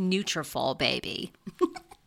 "Nutrafol, baby."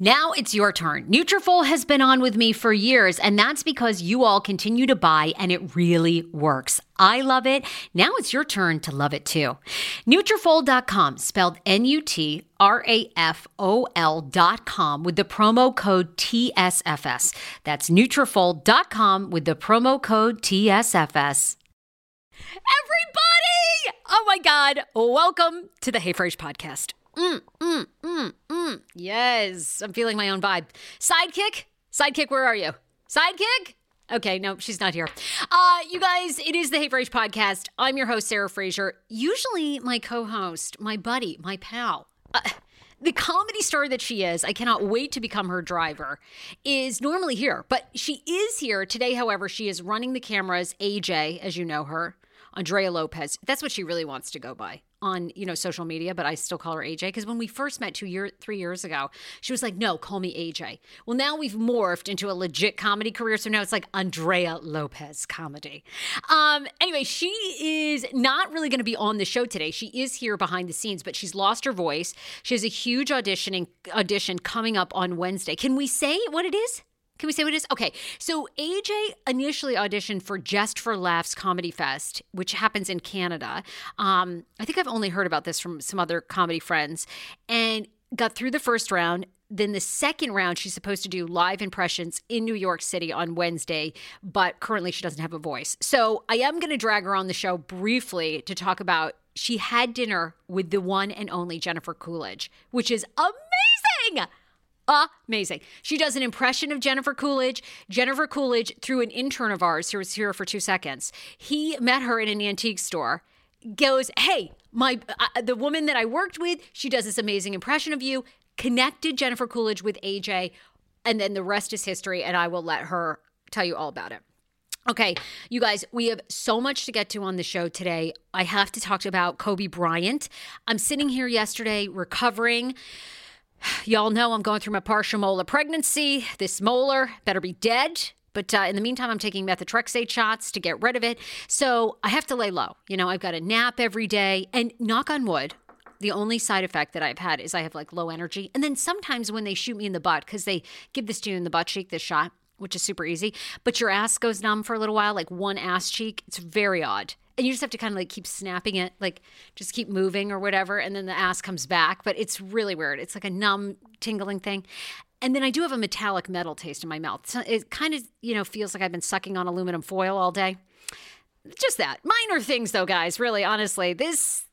Now it's your turn. Nutrafol has been on with me for years, and that's because you all continue to buy, and it really works. I love it. Now it's your turn to love it too. Nutrafol.com, spelled N-U-T-R-A-F-O-L.com, with the promo code TSFS. That's Nutrafol.com with the promo code TSFS. Everybody! Oh my God! Welcome to the Hey Frase podcast. Mm, mm, mm, mm. Yes, I'm feeling my own vibe. Sidekick? Sidekick, where are you? Sidekick? Okay, no, she's not here. Uh, you guys, it is the Hey Frase podcast. I'm your host, Sarah Fraser. Usually, my co host, my buddy, my pal, uh, the comedy star that she is, I cannot wait to become her driver, is normally here. But she is here today, however, she is running the cameras. AJ, as you know her, Andrea Lopez. That's what she really wants to go by on you know social media but i still call her aj because when we first met two year three years ago she was like no call me aj well now we've morphed into a legit comedy career so now it's like andrea lopez comedy. Um anyway she is not really going to be on the show today. She is here behind the scenes but she's lost her voice. She has a huge auditioning audition coming up on wednesday. Can we say what it is can we say what it is? Okay. So AJ initially auditioned for Just for Laughs Comedy Fest, which happens in Canada. Um, I think I've only heard about this from some other comedy friends, and got through the first round. Then the second round, she's supposed to do live impressions in New York City on Wednesday, but currently she doesn't have a voice. So I am going to drag her on the show briefly to talk about she had dinner with the one and only Jennifer Coolidge, which is amazing amazing. She does an impression of Jennifer Coolidge. Jennifer Coolidge, through an intern of ours who was here for two seconds, he met her in an antique store. Goes, hey, my uh, the woman that I worked with, she does this amazing impression of you. Connected Jennifer Coolidge with AJ, and then the rest is history. And I will let her tell you all about it. Okay, you guys, we have so much to get to on the show today. I have to talk about Kobe Bryant. I'm sitting here yesterday recovering Y'all know I'm going through my partial molar pregnancy. This molar better be dead. But uh, in the meantime, I'm taking methotrexate shots to get rid of it. So I have to lay low. You know, I've got to nap every day. And knock on wood, the only side effect that I've had is I have like low energy. And then sometimes when they shoot me in the butt, because they give this to you in the butt cheek, this shot, which is super easy, but your ass goes numb for a little while, like one ass cheek. It's very odd and you just have to kind of like keep snapping it, like just keep moving or whatever, and then the ass comes back. But it's really weird. It's like a numb, tingling thing. And then I do have a metallic metal taste in my mouth. So it kind of, you know, feels like I've been sucking on aluminum foil all day. Just that. Minor things, though, guys. Really, honestly, this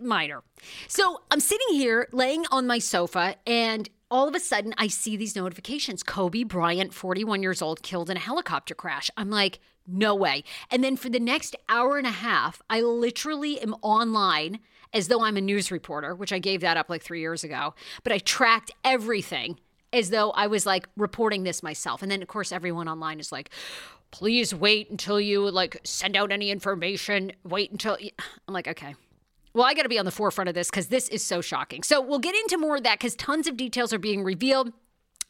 minor. So I'm sitting here laying on my sofa, and all of a sudden I see these notifications. Kobe Bryant, 41 years old, killed in a helicopter crash. I'm like, no way. And then for the next hour and a half, I literally am online as though I'm a news reporter, which I gave that up like three years ago, but I tracked everything as though I was like reporting this myself. And then, of course, everyone online is like, please wait until you like send out any information. Wait until I'm like, okay. Well, I got to be on the forefront of this because this is so shocking. So we'll get into more of that because tons of details are being revealed.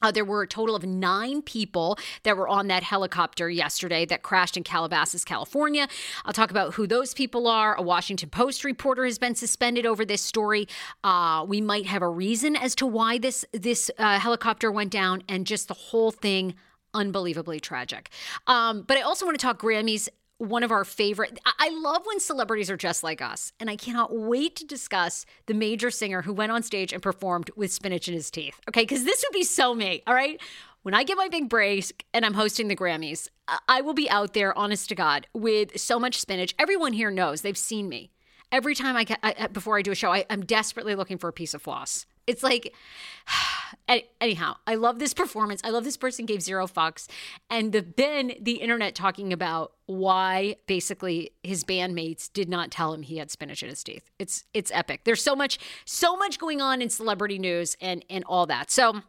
Uh, there were a total of nine people that were on that helicopter yesterday that crashed in Calabasas, California. I'll talk about who those people are. A Washington Post reporter has been suspended over this story. Uh, we might have a reason as to why this this uh, helicopter went down, and just the whole thing unbelievably tragic. Um, but I also want to talk Grammys one of our favorite. I love when celebrities are just like us, and I cannot wait to discuss the major singer who went on stage and performed with spinach in his teeth. Okay, because this would be so me. All right. When I get my big break and I'm hosting the Grammys, I will be out there, honest to God, with so much spinach. Everyone here knows they've seen me. Every time I get I, before I do a show, I, I'm desperately looking for a piece of floss. It's like, anyhow, I love this performance. I love this person gave zero fucks. And the, then the internet talking about why basically his bandmates did not tell him he had spinach in his teeth. It's it's epic. There's so much so much going on in celebrity news and and all that. So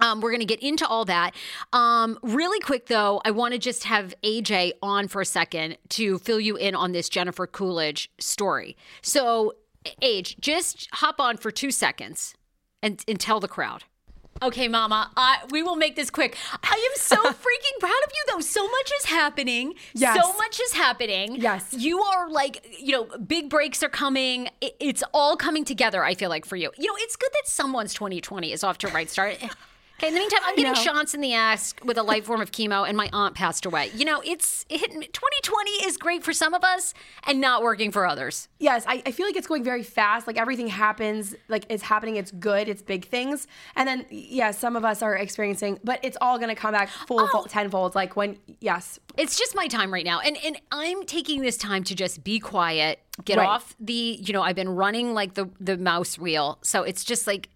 um, we're going to get into all that. Um, really quick, though, I want to just have AJ on for a second to fill you in on this Jennifer Coolidge story. So, AJ, just hop on for two seconds and, and tell the crowd. Okay, Mama, I, we will make this quick. I am so freaking proud of you, though. So much is happening. Yes. So much is happening. Yes. You are like, you know, big breaks are coming. It, it's all coming together, I feel like, for you. You know, it's good that someone's 2020 is off to a right start. Okay, in the meantime, I'm getting shots in the ass with a light form of chemo, and my aunt passed away. You know, it's it, 2020 is great for some of us and not working for others. Yes, I, I feel like it's going very fast. Like everything happens, like it's happening, it's good, it's big things. And then, yeah, some of us are experiencing, but it's all going to come back full, Oh. tenfold. Like when, yes, It's just my time right now, and and I'm taking this time to just be quiet, get Right. off the. You know, I've been running like the the mouse wheel, so it's just like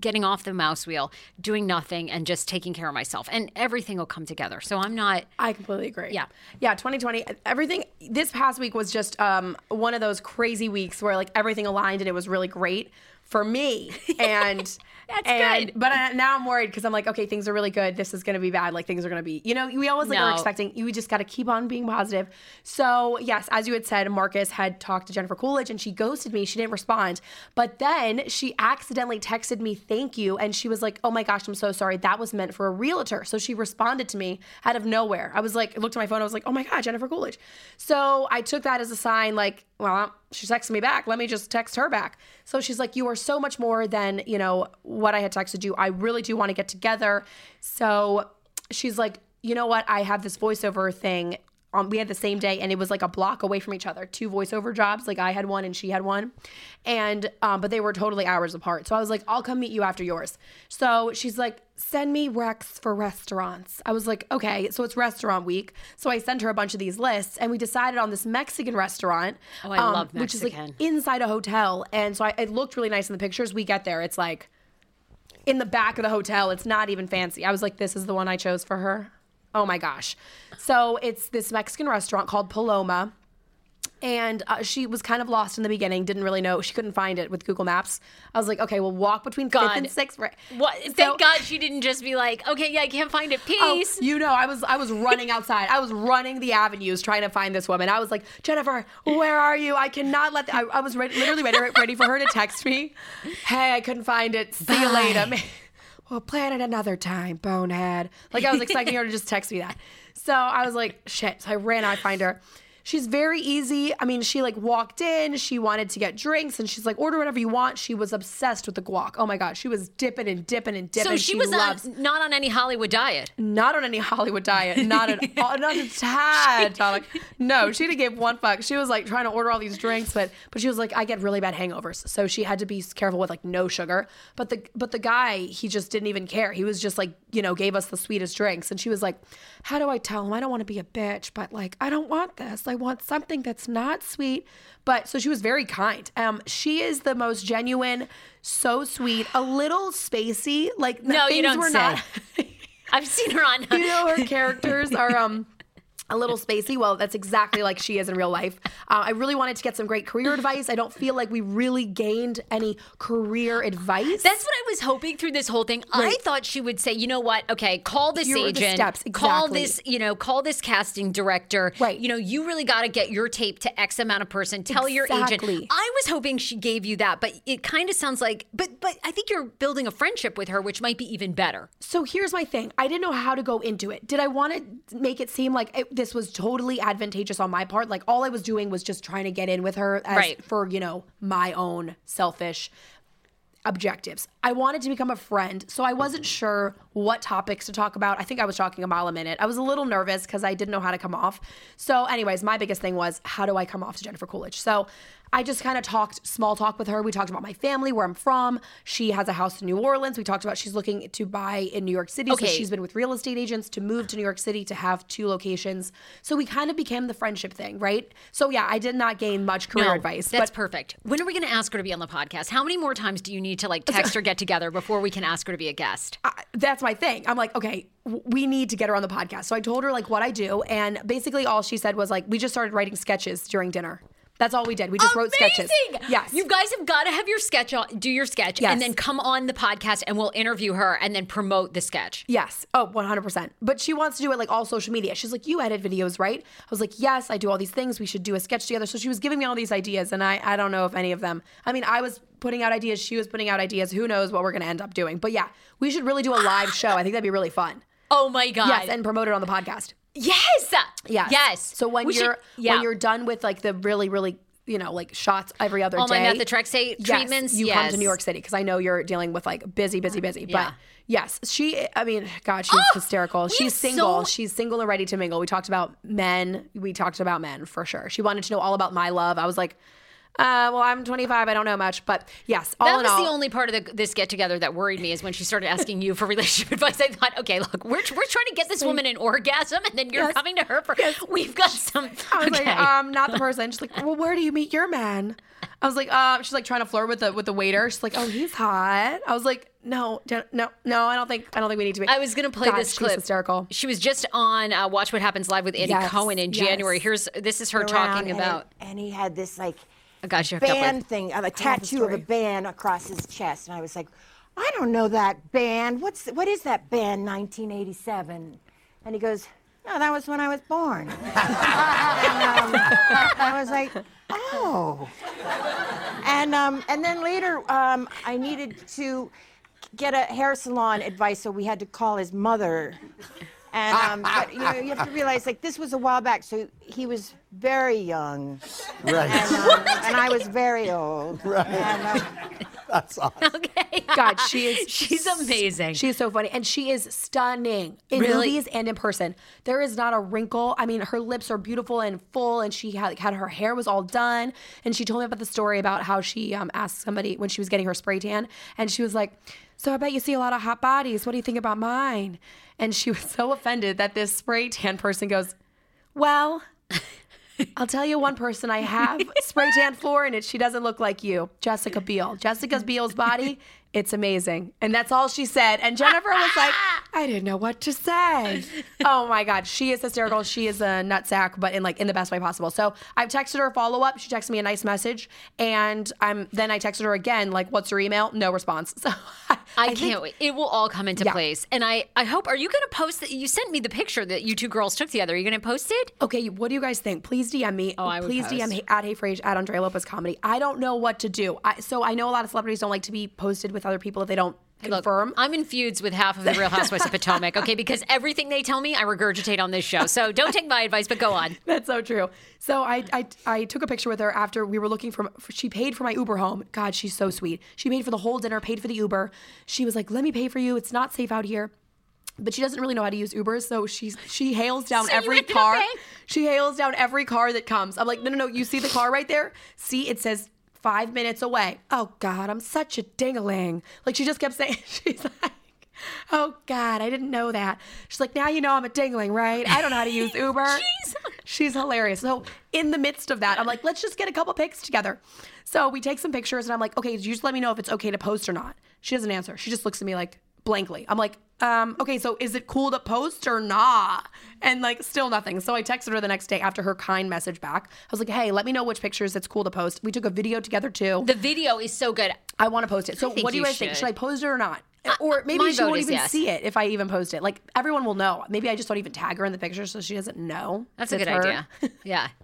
getting off the mouse wheel, doing nothing, and just taking care of myself, and everything will come together. So I'm not. I completely agree. Yeah. Yeah, 2020, everything this past week was just um one of those crazy weeks where like everything aligned and it was really great for me. And That's and good. but I, now I'm worried because I'm like, okay, things are really good. This is going to be bad. Like things are going to be, you know, we always like are expecting. You just got to keep on being positive. So yes, as you had said, Marcus had talked to Jennifer Coolidge and she ghosted me. She didn't respond. But then she accidentally texted me thank you, and she was like, oh my gosh, I'm so sorry. That was meant for a realtor. So she responded to me out of nowhere. I was like, looked at my phone. I was like, oh my god, Jennifer Coolidge. So I took that as a sign, like, well, she texted me back. Let me just text her back. So she's like, you are so much more than you know what I had texted you. I really do want to get together. So she's like, you know what? I have this voiceover thing. Um, we had the same day, and it was like a block away from each other. Two voiceover jobs. Like I had one, and she had one, and um, but they were totally hours apart. So I was like, I'll come meet you after yours. So she's like, send me recs for restaurants. I was like, okay. So it's restaurant week. So I sent her a bunch of these lists, and we decided on this Mexican restaurant. um, Oh, I love Which is like inside a hotel, and so I, it looked really nice in the pictures. We get there, it's like in the back of the hotel. It's not even fancy. I was like, this is the one I chose for her. Oh my gosh. So it's this Mexican restaurant called Paloma. And uh, she was kind of lost in the beginning, didn't really know. She couldn't find it with Google Maps. I was like, okay, we'll walk between fifth God. and sixth. Right. What? So- Thank God she didn't just be like, okay, yeah, I can't find it. Oh, Peace. you know, I was I was running outside. I was running the avenues trying to find this woman. I was like, Jennifer, where are you? I cannot let. The, I, I was ready, literally ready, ready for her to text me. Hey, I couldn't find it. See you Bye. later. We'll plan it another time, bonehead. Like I was expecting her to just text me that. So I was like, shit. So I ran out, I find her. She's very easy. I mean, she like walked in, she wanted to get drinks, and she's like, order whatever you want. She was obsessed with the guac. Oh my god, she was dipping and dipping and dipping. so she, was on, not on any Hollywood diet. not on any Hollywood diet, not at all, not a tad. Dominic. No, she didn't give one fuck. She was like trying to order all these drinks, but but she was like, I get really bad hangovers, so she had to be careful with like no sugar. But the but the guy, he just didn't even care. He was just like, you know, gave us the sweetest drinks, and she was like, How do I tell him I don't want to be a bitch, but like I don't want this. I want something that's not sweet. But so she was very kind. Um, she is the most genuine, so sweet, a little spacey. Like No, you don't were say. not. I've seen her on. you know her characters are um a little spacey. Well, that's exactly like she is in real life. Uh, I really wanted to get some great career advice. I don't feel like we really gained any career advice. That's what I was hoping through this whole thing. I thought she would say, you know what? Okay, call this Here agent. steps, Call this, you know, call this casting director. Right. You know, you really got to get your tape to X amount of person. Tell your agent. I was hoping she gave you that, but it kind of sounds like, but but I think you're building a friendship with her, which might be even better. So here's my thing. I didn't know how to go into it. Did I want to make it seem like it, this was totally advantageous on my part? Like all I was doing was just trying to get in with her as Right. for, you know, my own selfish objectives. I wanted to become a friend, so I wasn't sure what topics to talk about. I think I was talking a mile a minute. I was a little nervous because I didn't know how to come off. So, anyways, my biggest thing was how do I come off to Jennifer Coolidge? So, I just kind of talked small talk with her. We talked about my family, where I'm from. She has a house in New Orleans. We talked about she's looking to buy in New York City. Okay. So she's been with real estate agents to move to New York City to have two locations. So we kind of became the friendship thing, right? So yeah, I did not gain much career No, advice. That's but perfect. When are we going to ask her to be on the podcast? How many more times do you need to like text or get together before we can ask her to be a guest? I- that's my thing. I'm like, okay, we need to get her on the podcast. So I told her like what I do, and basically all she said was like, we just started writing sketches during dinner. That's all we did. We just wrote sketches. Yes. You guys have got to have your sketch on, do your sketch, Yes. and then come on the podcast and we'll interview her and then promote the sketch. Yes. Oh, 100%. But she wants to do it like all social media. She's like, You edit videos, right? I was like, Yes, I do all these things. We should do a sketch together. So she was giving me all these ideas, and I, I don't know if any of them. I mean, I was putting out ideas. She was putting out ideas. Who knows what we're going to end up doing? But yeah, we should really do a live show. I think that'd be really fun. Oh my god! Yes, and promote it on the podcast. Yes, Yes. yes. So when you're yeah. when you're done with like the really really you know like shots every other oh all day, my methotrexate yes, treatments, you come to. New York City because I know you're dealing with like busy, busy, busy. Yeah. But yes, she. I mean, God, she's Oh, hysterical. She's single. so- she's single and ready to mingle. We talked about men. We talked about men for sure. She wanted to know all about my love. I was like. Uh, well, I'm 25. I don't know much, but yes, all That in was all, the only part of the, this get together that worried me is when she started asking you for relationship advice. I thought, okay, look, we're, we're trying to get this woman an orgasm, and then you're Yes. coming to her for. We've got some. I was okay. like, um, not the person. She's like, well, where do you meet your man? I was like, um, she's like trying to flirt with the with the waiter. She's like, oh, he's hot. I was like, no, no, no, I don't think I don't think we need to be. I was gonna play God, this she's clip. hysterical. She was just on uh, Watch What Happens Live with Andy Yes, Cohen in yes. January. Here's this is her around talking and- about. and he had this like I got you hooked up band with. thing, a tattoo of a band across his chest, and I was like, I don't know that band. What's what is that band? 1987, and he goes. No, that was when I was born. and, um, I was like, oh. And um, and then later, um, I needed to get a hair salon advice, so we had to call his mother. And um, but you know, you have to realize like this was a while back, so he was very young, Right. and, um, and I was very old. Right. And, um, That's awesome. Okay. God, she is She's amazing. She is so funny, and she is stunning in Really? movies and in person. There is not a wrinkle. I mean, her lips are beautiful and full, and she had, had her hair was all done. And she told me about the story about how she um, asked somebody when she was getting her spray tan, and she was like, "So I bet you see a lot of hot bodies. What do you think about mine?" And she was so offended that this spray tan person goes, "Well." I'll tell you one person I have spray tan for, and it, she doesn't look like you, Jessica Biel. Jessica Biel's body, it's amazing, and that's all she said. And Jennifer was like, I didn't know what to say. Oh my god, she is hysterical. She is a nutsack, but in like in the best way possible. So I've texted her a follow up. She texted me a nice message, and I'm then I texted her again, like, "What's your email?" No response. So I, think- can't wait. It will all come into Yeah. place. And I, I hope, are you going to post that? You sent me the picture that you two girls took together. Are you going to post it? Okay, what do you guys think? Please DM me. Oh, I Please DM me at Hey Frase at Andrea Lopez Comedy. I don't know what to do. I, so I know a lot of celebrities don't like to be posted with other people if they don't Look, confirm. I'm in feuds with half of the Real Housewives of Potomac, okay? Because everything they tell me, I regurgitate on this show. So don't take my advice, but go on. That's so true. So I, I I took a picture with her after we were looking for. She paid for my Uber home. God, she's so sweet. She paid for the whole dinner, paid for the Uber. She was like, "Let me pay for you. It's not safe out here." But she doesn't really know how to use Ubers, so she's she hails down So every car. She hails down every car that comes. I'm like, no, no, no. You see the car right there? See, it says five minutes away. Oh God, I'm such a dingaling. Like she just kept saying, she's like. Oh God, I didn't know that. She's like, now you know I'm a dingling, right? I don't know how to use Uber. She's hilarious. So in the midst of that, I'm like, let's just get a couple pics together. So we take some pictures, and I'm like, okay, you just let me know if it's okay to post or not. She doesn't answer. She just looks at me like, blankly. I'm like, um, okay, so is it cool to post or nah? And like, still nothing. So I texted her the next day after her kind message back. I was like, hey, let me know which pictures it's cool to post. We took a video together too. The video is so good. I want to post it. So what do you guys think? should. Should I post it or not? Or maybe she won't even yes. see it if I even post it. Like everyone will know. Maybe I just don't even tag her in the picture so she doesn't know. That's a good her. idea. Yeah.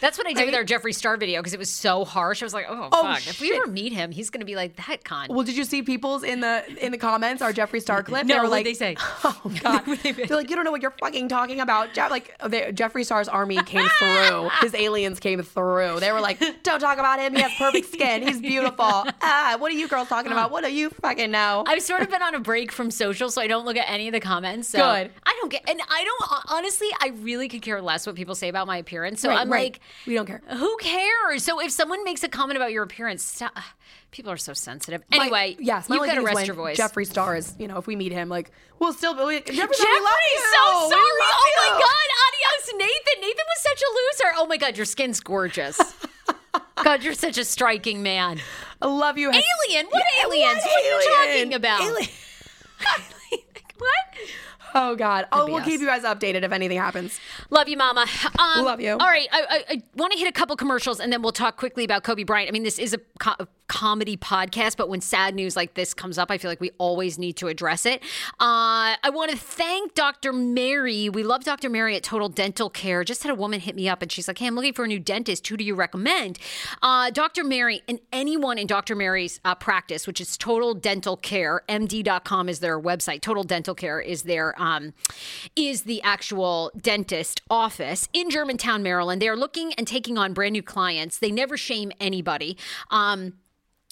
That's what I did with our Jeffree Star video because it was so harsh. I was like, oh, Oh, fuck. If we ever meet him, he's going to be like, that con. Well, did you see people's in the in the comments our Jeffree Star clip? No, they were like, they say? Oh God, they're like, you don't know what you're fucking talking about. Je- like, they, Jeffree Star's army came through. His aliens came through. They were like, don't talk about him. He has perfect skin. He's beautiful. Ah, what are you girls talking about? What do you fucking know? I've sort of been on a break from social, so I don't look at any of the comments. So Good. I don't get, and I don't, honestly, I really could care less what people say about my appearance. So Right, I'm right. like, we don't care. who cares? So if someone makes a comment about your appearance, stop. people are so sensitive. My- Anyway, yes, my only got to rest your voice. Jeffree Star is, you know, if we meet him, like, we'll still be. Jeffree, Star, we love Jeffrey's you. so sorry. Oh my you. God, adios, Nathan. Nathan was such a loser. Oh my God, your skin's gorgeous. God, you're such a striking man. I love you. Alien? What Yeah, aliens? what What, are you talking about? Alien. what? Oh God. Oh, we'll BS. keep you guys updated if anything happens. Love you, Mama. Um, Love you. All right, I, I, I want to hit a couple commercials and then we'll talk quickly about Kobe Bryant. I mean, this is a, co- a comedy podcast, but when sad news like this comes up, I feel like we always need to address it. Uh, I want to thank Dr. Mary. We love Dr. Mary at Total Dental Care. Just had a woman hit me up and she's like, "Hey, I'm looking for a new dentist. Who do you recommend?" Uh, Dr. Mary and anyone in Dr. Mary's uh, practice, which is Total Dental Care. MD.com is their website. Total Dental Care is their um, is the actual dentist office in Germantown, Maryland. They are looking and taking on brand new clients. They never shame anybody. Um,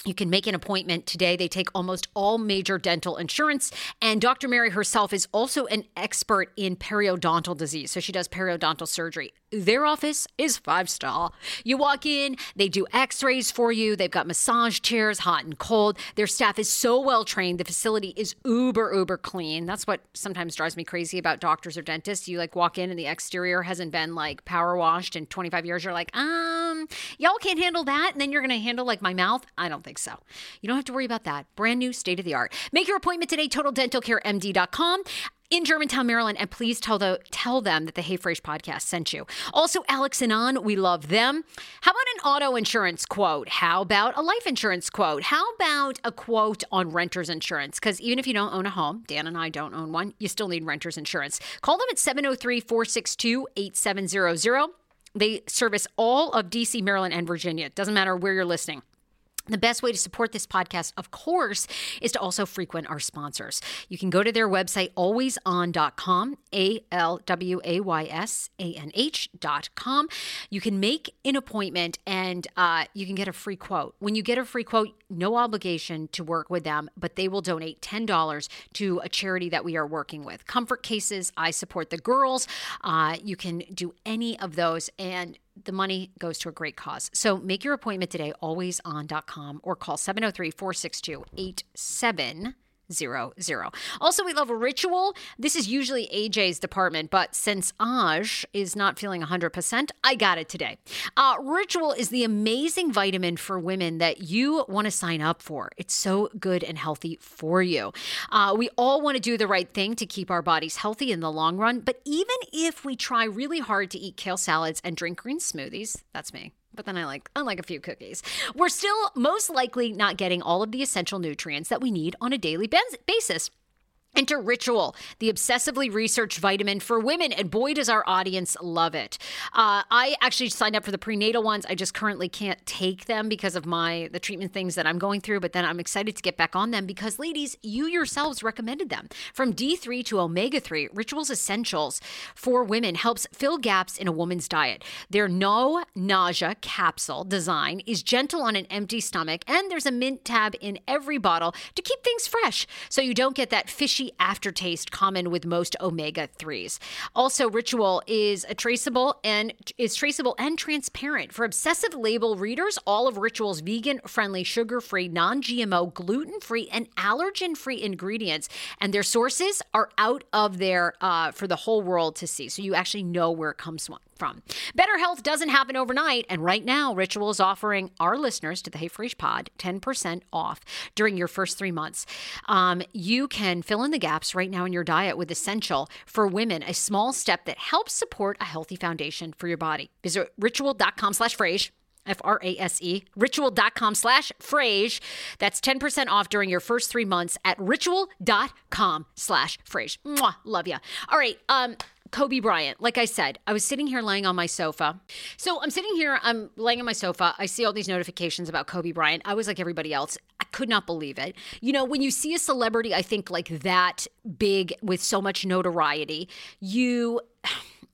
you can make an appointment today. They take almost all major dental insurance. And Dr. Mary herself is also an expert in periodontal disease. So she does periodontal surgery. Their office is five star. You walk in, they do x rays for you. They've got massage chairs, hot and cold. Their staff is so well trained. The facility is uber, uber clean. That's what sometimes drives me crazy about doctors or dentists. You like walk in and the exterior hasn't been like power washed in 25 years. You're like, um, y'all can't handle that. And then you're going to handle like my mouth. I don't think so. You don't have to worry about that. Brand new, state of the art. Make your appointment today, totaldentalcaremd.com in Germantown, Maryland, and please tell the tell them that the Hey podcast sent you. Also, Alex Nguyen, we love them. How about an auto insurance quote? How about a life insurance quote? How about a quote on renter's insurance? Because even if you don't own a home, Dan and I don't own one, you still need renter's insurance. Call them at 703 462 8700. They service all of DC, Maryland, and Virginia. It Doesn't matter where you're listening. The best way to support this podcast, of course, is to also frequent our sponsors. You can go to their website, alwaysanh.com, A L W A Y S A N H.com. You can make an appointment and uh, you can get a free quote. When you get a free quote, no obligation to work with them, but they will donate $10 to a charity that we are working with. Comfort Cases, I support the girls. Uh, you can do any of those. And the money goes to a great cause. So make your appointment today, always alwaysanh.com, or call 703 462 8700. Also, we love Ritual. This is usually AJ's department, but since Aj is not feeling 100%, I got it today. Uh, Ritual is the amazing vitamin for women that you want to sign up for. It's so good and healthy for you. Uh, we all want to do the right thing to keep our bodies healthy in the long run, but even if we try really hard to eat kale salads and drink green smoothies, that's me. But then I like unlike a few cookies. We're still most likely not getting all of the essential nutrients that we need on a daily basis. Enter Ritual, the obsessively researched vitamin for women, and boy, does our audience love it. Uh, I actually signed up for the prenatal ones. I just currently can't take them because of my the treatment things that I'm going through. But then I'm excited to get back on them because, ladies, you yourselves recommended them. From D3 to omega 3, Ritual's essentials for women helps fill gaps in a woman's diet. Their no nausea capsule design is gentle on an empty stomach, and there's a mint tab in every bottle to keep things fresh so you don't get that fishy aftertaste common with most omega 3s. Also, Ritual is traceable and is traceable and transparent. For obsessive label readers, all of Ritual's vegan friendly, sugar free, non GMO, gluten free, and allergen free ingredients and their sources are out of there uh, for the whole world to see. So you actually know where it comes from from. Better health doesn't happen overnight, and right now, Ritual is offering our listeners to the Hey Frase Pod 10% off during your first three months. Um, you can fill in the gaps right now in your diet with Essential for Women, a small step that helps support a healthy foundation for your body. Visit ritual.com slash frase F R A S E, ritual.com slash frase. That's 10% off during your first three months at ritual.com slash. Mwah, love ya. All right. Um, Kobe Bryant, like I said, I was sitting here laying on my sofa. So I'm sitting here, I'm laying on my sofa. I see all these notifications about Kobe Bryant. I was like everybody else. I could not believe it. You know, when you see a celebrity, I think like that big with so much notoriety, you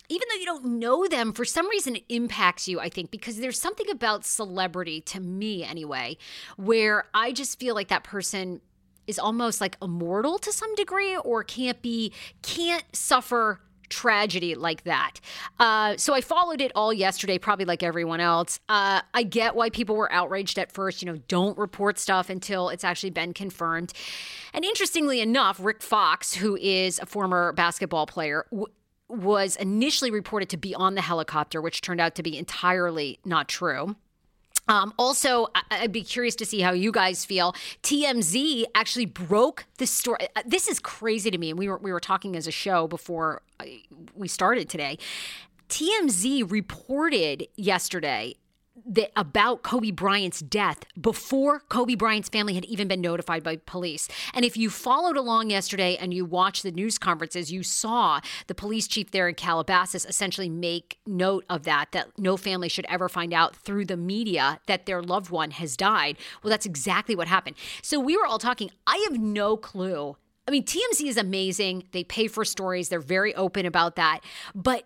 even though you don't know them, for some reason it impacts you, I think, because there's something about celebrity, to me anyway, where I just feel like that person is almost like immortal to some degree or can't be, can't suffer tragedy like that. Uh, so I followed it all yesterday, probably like everyone else. Uh, I get why people were outraged at first. You know, don't report stuff until it's actually been confirmed. And interestingly enough, Rick Fox, who is a former basketball player, w- was initially reported to be on the helicopter, which turned out to be entirely not true. Um, also, I'd be curious to see how you guys feel. TMZ actually broke the story. Uh, this is crazy to me, and we were we were talking as a show before uh, we started today. TMZ reported yesterday that about Kobe Bryant's death before Kobe Bryant's family had even been notified by police. And if you followed along yesterday and you watched the news conferences, you saw the police chief there in Calabasas essentially make note of that that no family should ever find out through the media that their loved one has died. Well, that's exactly what happened. So we were all talking. I have no clue I mean, TMZ is amazing. They pay for stories, they're very open about that. But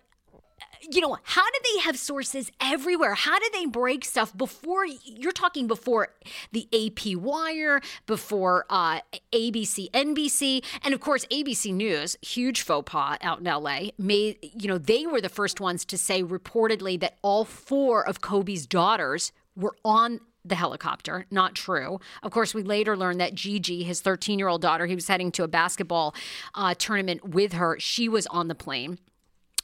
you know, how do they have sources everywhere? How do they break stuff before you're talking before the AP Wire, before uh, ABC, NBC, and of course ABC News, huge faux pas out in LA. Made you know they were the first ones to say reportedly that all four of Kobe's daughters were on the helicopter. Not true. Of course, we later learned that Gigi, his 13 year old daughter, he was heading to a basketball uh, tournament with her. She was on the plane.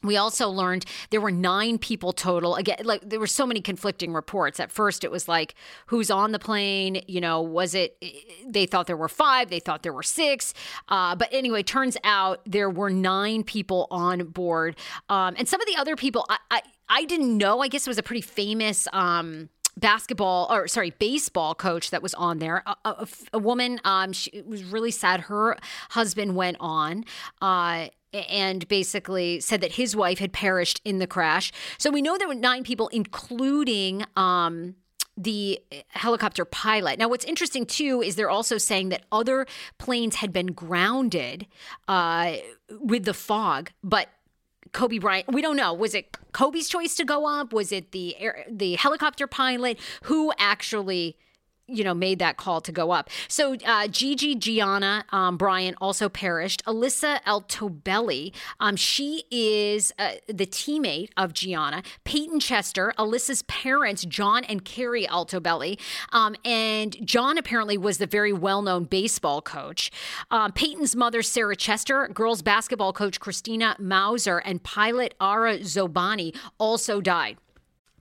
We also learned there were nine people total. Again, like there were so many conflicting reports. At first, it was like, who's on the plane? You know, was it, they thought there were five, they thought there were six. Uh, but anyway, turns out there were nine people on board. Um, and some of the other people, I, I, I, didn't know. I guess it was a pretty famous. Um, basketball or sorry baseball coach that was on there a, a, a woman um she was really sad her husband went on uh and basically said that his wife had perished in the crash. So we know there were nine people, including um, the helicopter pilot. Now, what's interesting too is they're also saying that other planes had been grounded uh, with the fog, but Kobe Bryant. We don't know. Was it Kobe's choice to go up? Was it the air, the helicopter pilot who actually you know, made that call to go up. So uh, Gigi Gianna um, Bryant also perished. Alyssa Altobelli, um, she is uh, the teammate of Gianna. Peyton Chester, Alyssa's parents, John and Keri Altobelli. Um, and John apparently was the very well known baseball coach. Um, Peyton's mother, Sarah Chester, girls basketball coach Christina Mauser, and pilot Ara Zobayan also died.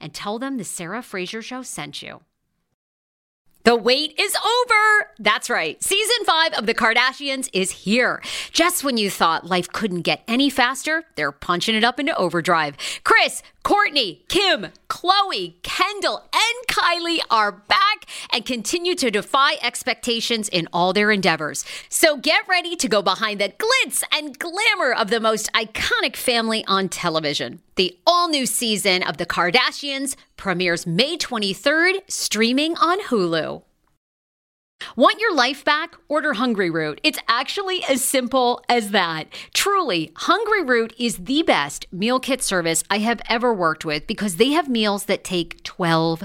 and tell them the Sarah Fraser Show sent you. The wait is over. That's right. Season five of The Kardashians is here. Just when you thought life couldn't get any faster, they're punching it up into overdrive. Kris, Kourtney, Kim, Khloé, Kendall, and Kylie are back and continue to defy expectations in all their endeavors. So get ready to go behind the glitz and glamour of the most iconic family on television. The all new season of The Kardashians premieres May 23rd, streaming on Hulu. Want your life back? Order Hungry Root. It's actually as simple as that. Truly, Hungry Root is the best meal kit service I have ever worked with because they have meals that take 12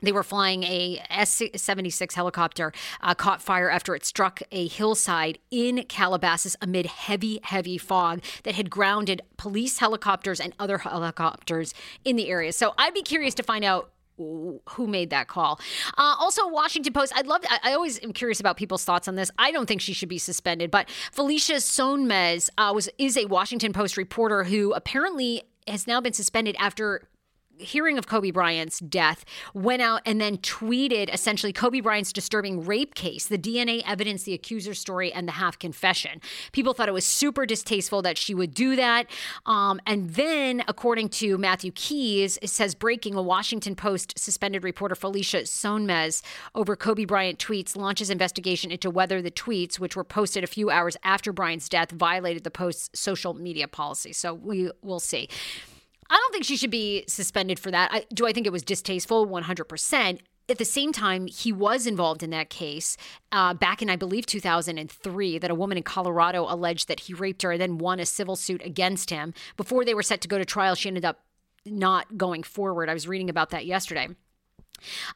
They were flying a S 76 helicopter, uh, caught fire after it struck a hillside in Calabasas amid heavy, heavy fog that had grounded police helicopters and other helicopters in the area. So I'd be curious to find out who made that call. Uh, also, Washington Post. I'd love. I, I, always am curious about people's thoughts on this. I don't think she should be suspended, but Felicia Sonmez uh, was is a Washington Post reporter who apparently has now been suspended after hearing of Kobe Bryant's death, went out and then tweeted essentially Kobe Bryant's disturbing rape case, the DNA evidence, the accuser's story, and the half confession. People thought it was super distasteful that she would do that. Um, and then, according to Matthew Keys, it says breaking a Washington Post suspended reporter Felicia Sonmez over Kobe Bryant tweets launches investigation into whether the tweets, which were posted a few hours after Bryant's death, violated the Post's social media policy. So we will see. I don't think she should be suspended for that. I, do I think it was distasteful? 100%. At the same time, he was involved in that case uh, back in, I believe, 2003, that a woman in Colorado alleged that he raped her and then won a civil suit against him. Before they were set to go to trial, she ended up not going forward. I was reading about that yesterday.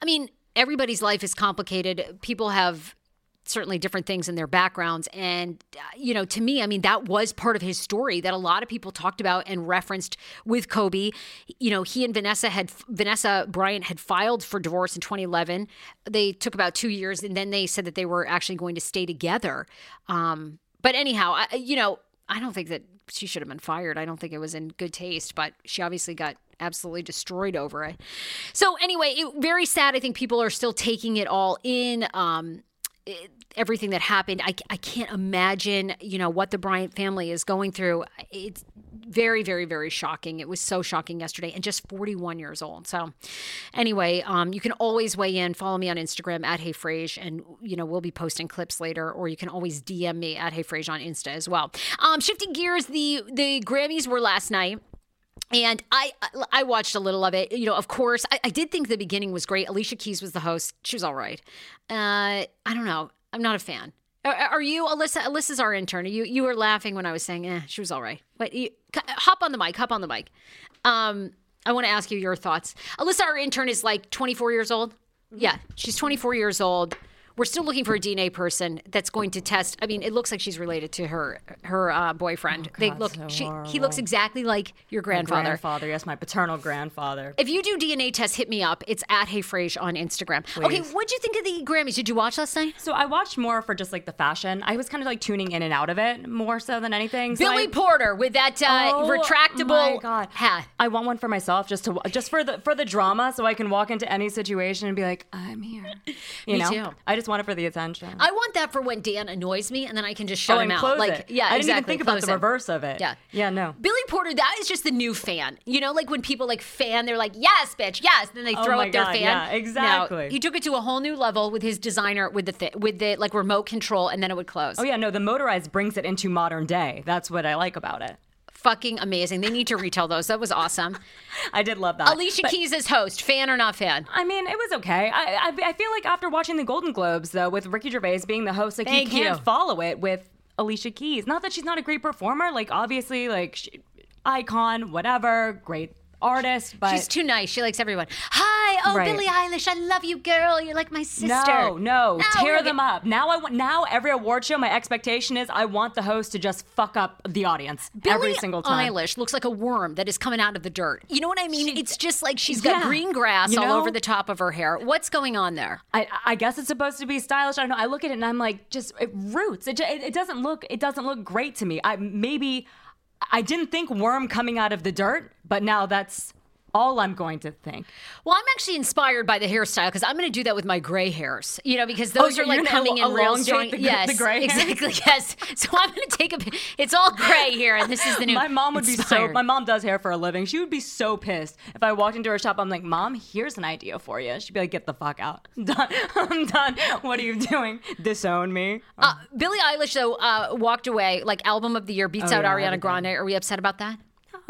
I mean, everybody's life is complicated. People have certainly different things in their backgrounds. And, uh, you know, to me, I mean, that was part of his story that a lot of people talked about and referenced with Kobe. You know, he and Vanessa had, Vanessa Bryant had filed for divorce in 2011. They took about two years and then they said that they were actually going to stay together. Um, but anyhow, I, you know, I don't think that she should have been fired. I don't think it was in good taste, but she obviously got absolutely destroyed over it. So anyway, it, very sad. I think people are still taking it all in. Um, everything that happened, I, I can't imagine, you know, what the Bryant family is going through. It's very, very, very shocking. It was so shocking yesterday, and just 41 years old. So, anyway, um, you can always weigh in. Follow me on Instagram at Hey Frase, and you know we'll be posting clips later, or you can always DM me at Hey Frase on Insta as well. Um, shifting gears, the the Grammys were last night. And I I watched a little of it. You know, of course, I, I did think the beginning was great. Alicia Keys was the host. She was all right. Uh, I don't know. I'm not a fan. Are, are you, Alyssa? Alyssa's our intern. You you were laughing when I was saying, eh, she was all right. But you, hop on the mic. Hop on the mic. Um, I want to ask you your thoughts. Alyssa, our intern, is like 24 years old. Yeah, she's 24 years old. We're still looking for a DNA person that's going to test. I mean, it looks like she's related to her her uh, boyfriend. Oh, they look. so she, he looks exactly like your My grandfather. grandfather, yes, my paternal grandfather. If you do DNA tests, hit me up. It's at Hey Frase on Instagram. Okay, what'd you think of the Grammys? Did you watch last night? So I watched more for just like the fashion. I was kind of like tuning in and out of it more so than anything. So Billy I, Porter with that uh, Oh, retractable my God. hat. I want one for myself just to just for the for the drama, so I can walk into any situation and be like, I'm here. You Me know, too. I just want it for the attention. I want that for when Dan annoys me, and then I can just shut oh, him out. like, it. yeah, I didn't exactly. even think about the it. reverse of it. Yeah. yeah, no. Billy Porter, that is just the new fan. You know, like when people like fan, they're like, "Yes, bitch, yes." Then they Oh throw my up their fan. yeah, exactly. he took it to a whole new level with his designer, with the th- with the like remote control, and then it would close. Oh yeah, no. The motorized brings it into modern day. That's what I like about it. Fucking amazing. They need to retell those. That was awesome. I did love that. Alicia But- Keys as host, fan or not fan? I mean, it was okay. I, I I feel like after watching the Golden Globes though, with Ricky Gervais being the host, like Thank you can't you. follow it with Alicia Keys. Not that she's not a great performer. Like obviously, like she, icon, whatever, great artist, but She's too nice. She likes everyone. Hi, oh Right. Billie Eilish, I love you, girl. You're like my sister. No, no, we're tear them up. Now I want. Now every award show, my expectation is I want the host to just fuck up the audience every single time. Billie Eilish looks like a worm that is coming out of the dirt. You know what I mean? it's just like she's got green grass You all over the top of her hair. What's going on there? I, I guess it's supposed to be stylish. I don't know. I look at it and I'm like, just it roots. It, ju- it, it doesn't look. It doesn't look great to me. I maybe I didn't think worm coming out of the dirt, but now that's all I'm going to think. Well, I'm actually inspired by the hairstyle because I'm going to do that with my gray hairs. You know, because those you're are like coming in real strong. the yes, the gray exactly. Yes. So I'm going to take a. It's all gray here, and this is the new. My mom would be so. My mom does hair for a living. She would be so pissed if I walked into her shop. I'm like, Mom, here's an idea for you. She'd be like, Get the fuck out. I'm done. I'm done. What are you doing? Disown me? Uh, Billie Eilish though uh, walked away like album of the year beats Oh, out yeah, Ariana. Grande. Are we upset about that?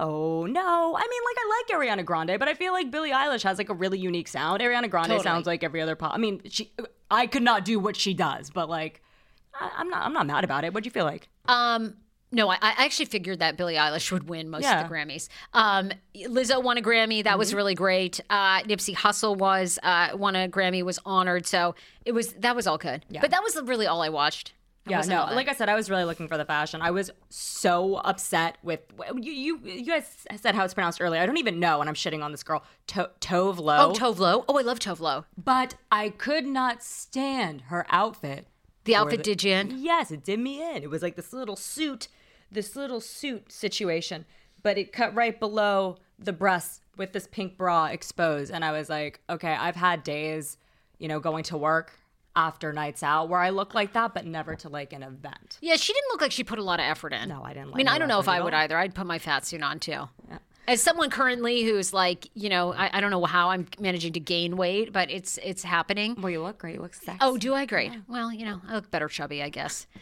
Oh no! I mean, like I like Ariana Grande, but I feel like Billie Eilish has like a really unique sound. Ariana Grande Totally. sounds like every other pop. I mean, she. I could not do what she does, but like, I, I'm not. I'm not mad about it. What'd you feel like? Um, no, I, I actually figured that Billie Eilish would win most Yeah. of the Grammys. Um, Lizzo won a Grammy. That Mm-hmm. was really great. Uh, Nipsey Hussle was uh, won a Grammy. Was honored. So it was that was all good. Yeah. But that was really all I watched. Yeah, no. Like I said, I was really looking for the fashion. I was so upset with you. You, you guys said how it's pronounced earlier. I don't even know, and I'm shitting on this girl, to- Tove Lo. oh Tove Lo. Oh, I love Tove Lo. but I could not stand her outfit. The outfit did you in? Yes, it did me in. It was like this little suit, this little suit situation, but it cut right below the breasts with this pink bra exposed. And I was like, okay, I've had days, you know, going to work after nights out where I look like that, but never to like an event. Yeah, she didn't look like she put a lot of effort in. No, I didn't I mean, I don't know if I would either. I'd put my fat suit on too. As someone currently who's like, you know, I, I don't know how I'm managing to gain weight, but it's it's happening. Well, you look great. You look sexy. Oh, do I? Great. Well, you know, I look better chubby, I guess.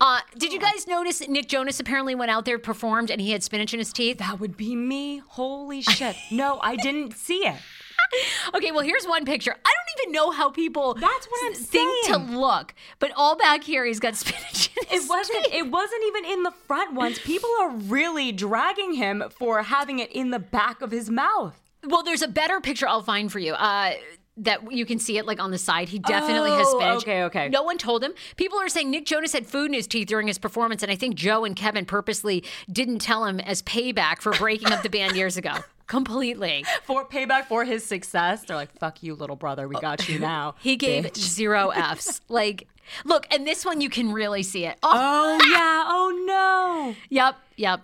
Uh, did you guys notice Nick Jonas apparently went out there, performed, and he had spinach in his teeth? that would be me. Holy shit. no, I didn't see it. Okay, well, here's one picture. I don't even know how people That's what I'm think saying. to look, but all back here, he's got spinach in his It wasn't. It wasn't even in the front ones. People are really dragging him for having it in the back of his mouth. Well, there's a better picture I'll find for you. Uh, that you can see it like on the side. He definitely has Oh, spinach. okay, okay. No one told him. People are saying Nick Jonas had food in his teeth during his performance, and I think Joe and Kevin purposely didn't tell him as payback for breaking up the band years ago. Completely. For payback for his success, they're like, "Fuck you, little brother. We oh. got you now." He gave bitch." zero F's. Like, look, and this one you can really see it. Oh, Oh yeah. Oh no. yep, yep.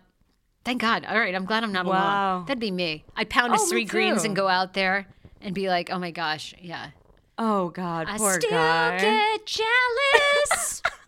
Thank God. All right, I'm glad I'm not Wow. alone. That'd be me. I'd pound his Oh, three greens and go out there and be like, oh my gosh, yeah. Oh god. I Poor still guy. get jealous.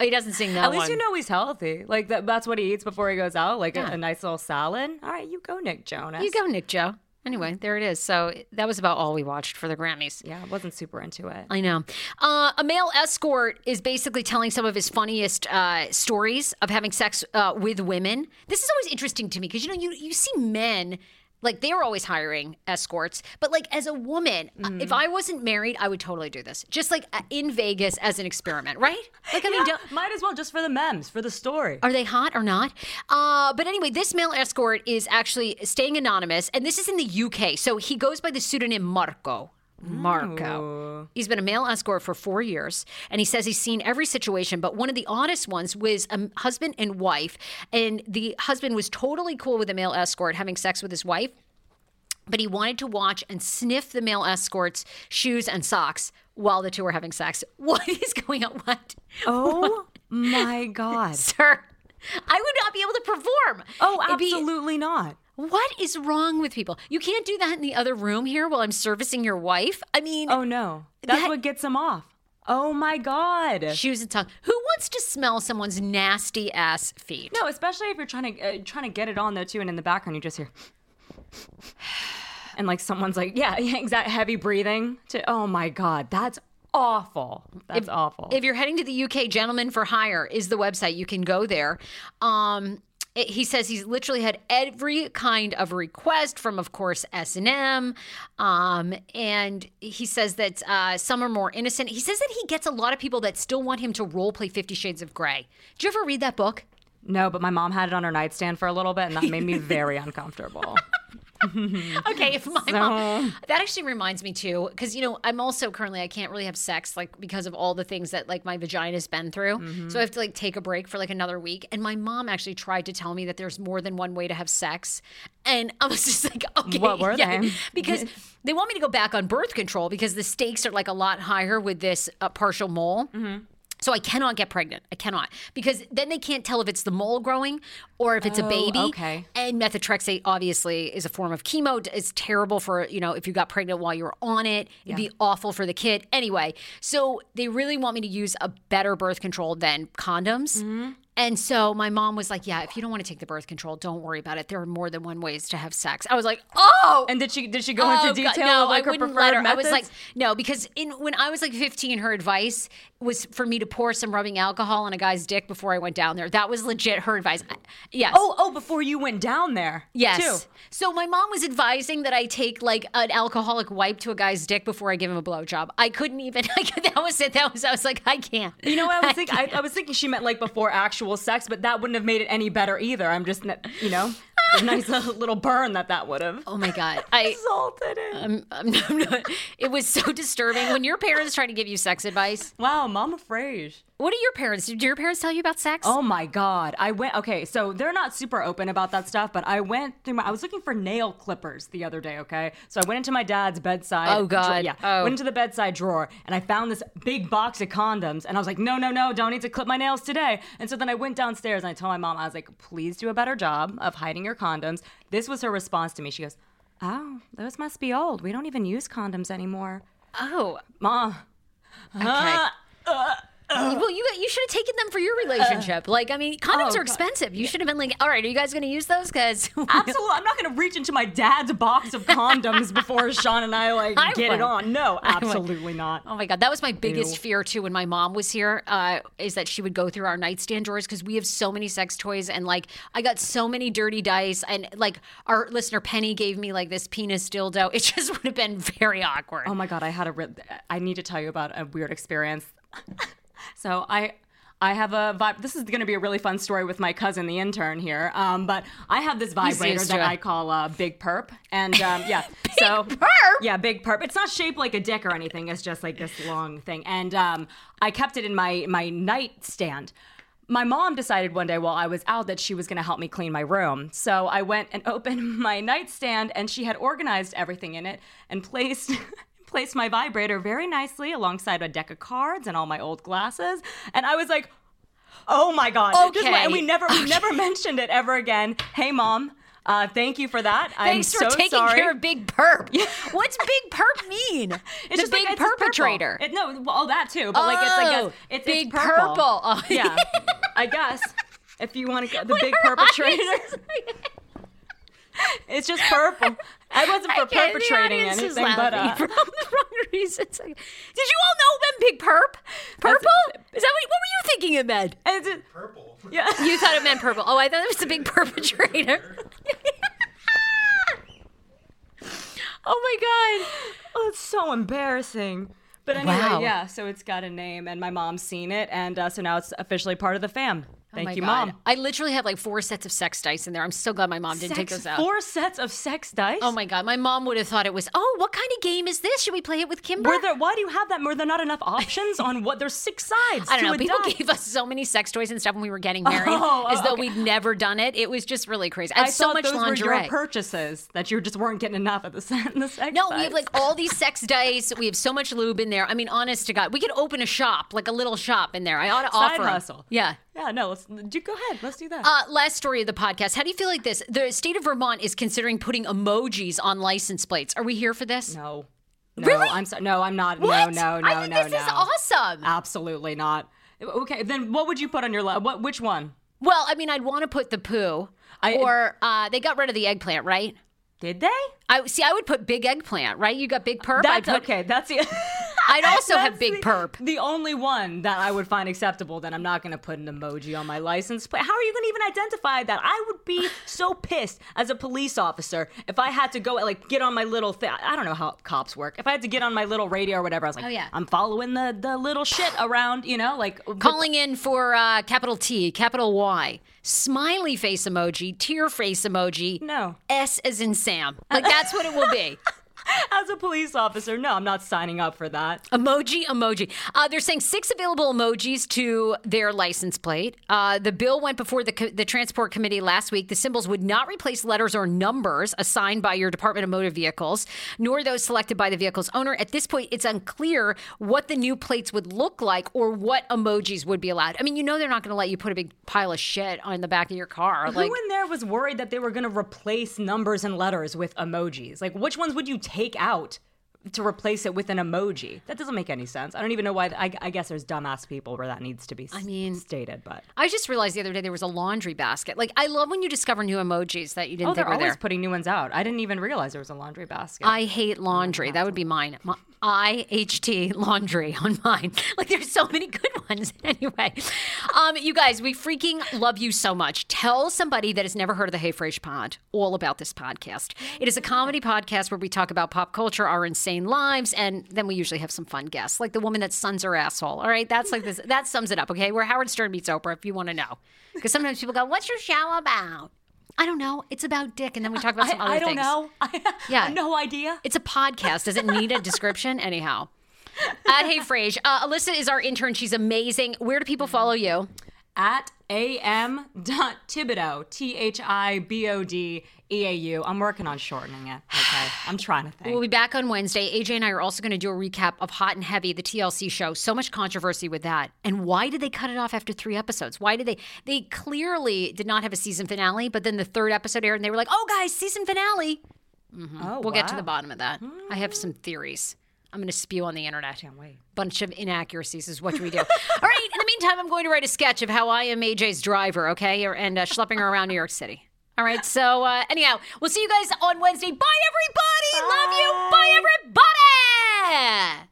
he doesn't sing that At least one. you know he's healthy. Like that, that's what he eats before he goes out, like Yeah. a, a nice little salad. All right, you go, Nick Jonas. You go, Nick Joe. Anyway, there it is. So that was about all we watched for the Grammys. Yeah, I wasn't super into it. I know. Uh, a male escort is basically telling some of his funniest uh, stories of having sex uh, with women. This is always interesting to me because you know you you see men like they're always hiring escorts, but like as a woman, uh, if I wasn't married, I would totally do this. Just like in Vegas as an experiment, right? Like I mean, don't, Might as well just for the memes, for the story. are they hot or not? Uh, but anyway, this male escort is actually staying anonymous, and this is in the UK. So he goes by the pseudonym Marco. Marco. He's been a male escort for four years, and he says he's seen every situation. But one of the oddest ones was a husband and wife, and the husband was totally cool with the male escort having sex with his wife but he wanted to watch and sniff the male escort's shoes and socks while the two were having sex. What is going on? What? Oh my god. Sir, I would not be able to perform. Oh, It'd be- absolutely not. What is wrong with people? You can't do that in the other room here while I'm servicing your wife. I mean, Oh no. That's That- what gets him off. Oh my god. shoes and socks. Who wants to smell someone's nasty ass feet? No, especially if you're trying to uh, trying to get it on though too, and in the background you just hear, and like someone's like, yeah, yeah, exact heavy breathing. To oh my god, that's awful. That's awful. If you're heading to the UK, Gentlemen for Hire is the website. You can go there. Um, it- he says he's literally had every kind of request from, of course, S and M, um, and he says that uh, some are more innocent. He says that he gets a lot of people that still want him to role play Fifty Shades of Grey. Did you ever read that book? no, but my mom had it on her nightstand for a little bit, and that made me very uncomfortable. Okay, if my mom, that actually reminds me too, because you know I'm also currently I can't really have sex like because of all the things that like my vagina's been through. So I have to like take a break for like another week. And my mom actually tried to tell me that there's more than one way to have sex, and I was just like, okay, What were yeah. they? Because they want me to go back on birth control because the stakes are like a lot higher with this uh, partial mole. So I cannot get pregnant. I cannot because then they can't tell if it's the mole growing or if it's a baby. okay. And methotrexate obviously is a form of chemo. It's terrible for, you know, if you got pregnant while you were on it. It'd be awful for the kid. Anyway, so they really want me to use a better birth control than condoms. Mm-hmm. And so my mom was like, "Yeah, if you don't want to take the birth control, don't worry about it. There are more than one ways to have sex." I was like, "Oh!" and did she did she go Oh, into God, detail no, of like I her wouldn't preferred let her. methods? I was like, no, because in when I was like 15, her advice was for me to pour some rubbing alcohol on a guy's dick before I went down there. That was legit her advice. I- Yes. oh oh, before you went down there. Yes. Too. So my mom was advising that I take like an alcoholic wipe to a guy's dick before I give him a blowjob. I couldn't even. that was it. That was. I was like, I can't. You know what I was thinking? I. I was thinking she meant like before actual sex, but that wouldn't have made it any better either. I'm just, you know, a nice little burn that that would have. Oh my god. I. Salted it. I'm, I'm, I'm not, it was so disturbing when your parents try to give you sex advice. Wow, Mama Frase. What do your parents? Did your parents tell you about sex? Oh my God. I went, okay, so they're not super open about that stuff, but I went through my, I was looking for nail clippers the other day, okay? So I went into my dad's bedside. Oh, God. Yeah. Oh. Went into the bedside drawer and I found this big box of condoms and I was like, no, no, no, don't need to clip my nails today. And so then I went downstairs and I told my mom, I was like, please do a better job of hiding your condoms. This was her response to me. She goes, oh, those must be old. We don't even use condoms anymore. Oh. Mom. Okay. Uh, well, you you should have taken them for your relationship. like, I mean, condoms Oh, are expensive. You should have been like, all right, are you guys going to use those? Because Absolutely. I'm not going to reach into my dad's box of condoms before Sean and I like I get it on. No, absolutely not. Oh my god, that was my biggest Ew. fear too when my mom was here. Uh, is that she would go through our nightstand drawers because we have so many sex toys and like I got so many dirty dice and like our listener Penny gave me like this penis dildo. It just would have been very awkward. Oh my god, I had a re- I need to tell you about a weird experience. So I I have a vibe. This is going to be a really fun story with my cousin, the intern here. Um, but I have this vibrator that. I call uh, Big Perp, and um, yeah, so Perp? yeah, Big Perp. It's not shaped like a dick or anything. It's just like this long thing, and um, I kept it in my my nightstand. My mom decided one day while I was out that she was going to help me clean my room. So I went and opened my nightstand, and she had organized everything in it and placed. Placed my vibrator very nicely alongside a deck of cards and all my old glasses and i was like oh my god Okay. went- and we never we never mentioned it ever again hey mom uh, thank you for that Thanks i'm for so taking sorry care of Big Perp. What's Big Perp mean? it's the just big like, perpetrator. It, no, well, all that too, but like it's like Oh, it's, big it's purple. purple. Oh. Yeah, I guess if you want to go the big perpetrator. it's just purple. I wasn't for Okay, the perpetrating is anything, but uh, for the wrong reasons. Did you all know it meant Big Perp? Purple? Is that what, what were you thinking it meant? it's just, Purple. yeah. You thought it meant purple. Oh, I thought it was the big perpetrator. oh my god. Oh, it's so embarrassing. But anyway, Wow. yeah. So it's got a name, and my mom's seen it, and uh, so now it's officially part of the fam. Oh Thank oh you, God. mom. I literally have like four sets of sex dice in there. I'm so glad my mom didn't take those out. Four sets of sex dice. Oh my god, my mom would have thought it was. Oh, what kind of game is this? Should we play it with Kimber? Were there? Why do you have that? Were there not enough options on what? There's six sides. I don't know. People die. gave us so many sex toys and stuff when we were getting married, Oh, as though we'd never done it. It was just really crazy. I I had so much those lingerie. were your purchases that you just weren't getting enough at the, the sex. No, we have like all these sex dice. We have so much lube in there. I mean, honest to God, we could open a shop, like a little shop in there. I ought to Side offer hustle. Yeah. Yeah, no, let's do, go ahead. Let's do that. Uh, last story of the podcast. How do you feel like this? The state of Vermont is considering putting emojis on license plates. Are we here for this? no. No, Really? I'm sorry. No, I'm not. What? No, no, no, I think no, this no. is awesome. Absolutely not. Okay, then what would you put on your li- what? Which one? well, I mean, I'd want to put the poo, I- or uh, they got rid of the eggplant, right? Did they? I see. I would put big eggplant, right? You got big perp. That's put, okay. That's the. I'd also have big the, perp. The only one that I would find acceptable. Then I'm not going to put an emoji on my license plate. How are you going to even identify that? I would be so pissed as a police officer if I had to go like get on my little thing. I don't know how cops work. If I had to get on my little radio or whatever, I was like, Oh, yeah. I'm following the the little shit around. You know, like Calling in for uh, capital T, capital Y, smiley face emoji, tear face emoji. No. S as in Sam. Like that's what it will be. As a police officer, no, I'm not signing up for that. Emoji, emoji. Uh, they're saying six available emojis to their license plate. Uh, the bill went before the, co- the transport committee last week. The symbols would not replace letters or numbers assigned by your Department of Motor Vehicles, nor those selected by the vehicle's owner. At this point, it's unclear what the new plates would look like or what emojis would be allowed. I mean, you know they're not going to let you put a big pile of shit on the back of your car. Like, Who in there was worried that they were going to replace numbers and letters with emojis? Like, which ones would you take out to replace it with an emoji? That doesn't make any sense. I don't even know why. I, I guess there's dumbass people where that needs to be. I mean- stated, but I just realized the other day there was a laundry basket. Like, I love when you discover new emojis that you didn't oh, think they're always there. putting new ones out. I didn't even realize there was a laundry basket. I hate laundry. That would be mine. My- I H T laundry on mine. Like there's so many good ones. Anyway, um, you guys, we freaking love you so much. Tell somebody that has never heard of the Hey Frase Pod all about this podcast. It is a comedy podcast where we talk about pop culture, our insane lives, and then we usually have some fun guests, like the woman that suns her asshole. All right, that's like this. That sums it up. Okay, we're Howard Stern meets Oprah. If you want to know, because sometimes people go, "What's your show about?" I don't know. It's about dick, and then we talk about I, some other things. I don't things. know. I Yeah. have no idea. It's a podcast. Does it need a description? Anyhow. At Hey Frase. Uh, Alyssa is our intern. She's amazing. Where do people follow you? At am.thibodeau, T H I B O D E A U. I'm working on shortening it. Okay. I'm trying to think. We'll be back on Wednesday. AJ and I are also going to do a recap of Hot and Heavy, the TLC show. So much controversy with that. And why did they cut it off after three episodes? Why did they? They clearly did not have a season finale, but then the third episode aired and they were like, oh, guys, season finale. oh, We'll get to the bottom of that. I have some theories. I'm going to spew on the internet. Can't wait. bunch of inaccuracies is what we do. All right. In the meantime, I'm going to write a sketch of how I am AJ's driver, okay, and uh, schlepping her around New York City. All right. So uh, anyhow, we'll see you guys on Wednesday. Bye, everybody. Love you. Bye, everybody.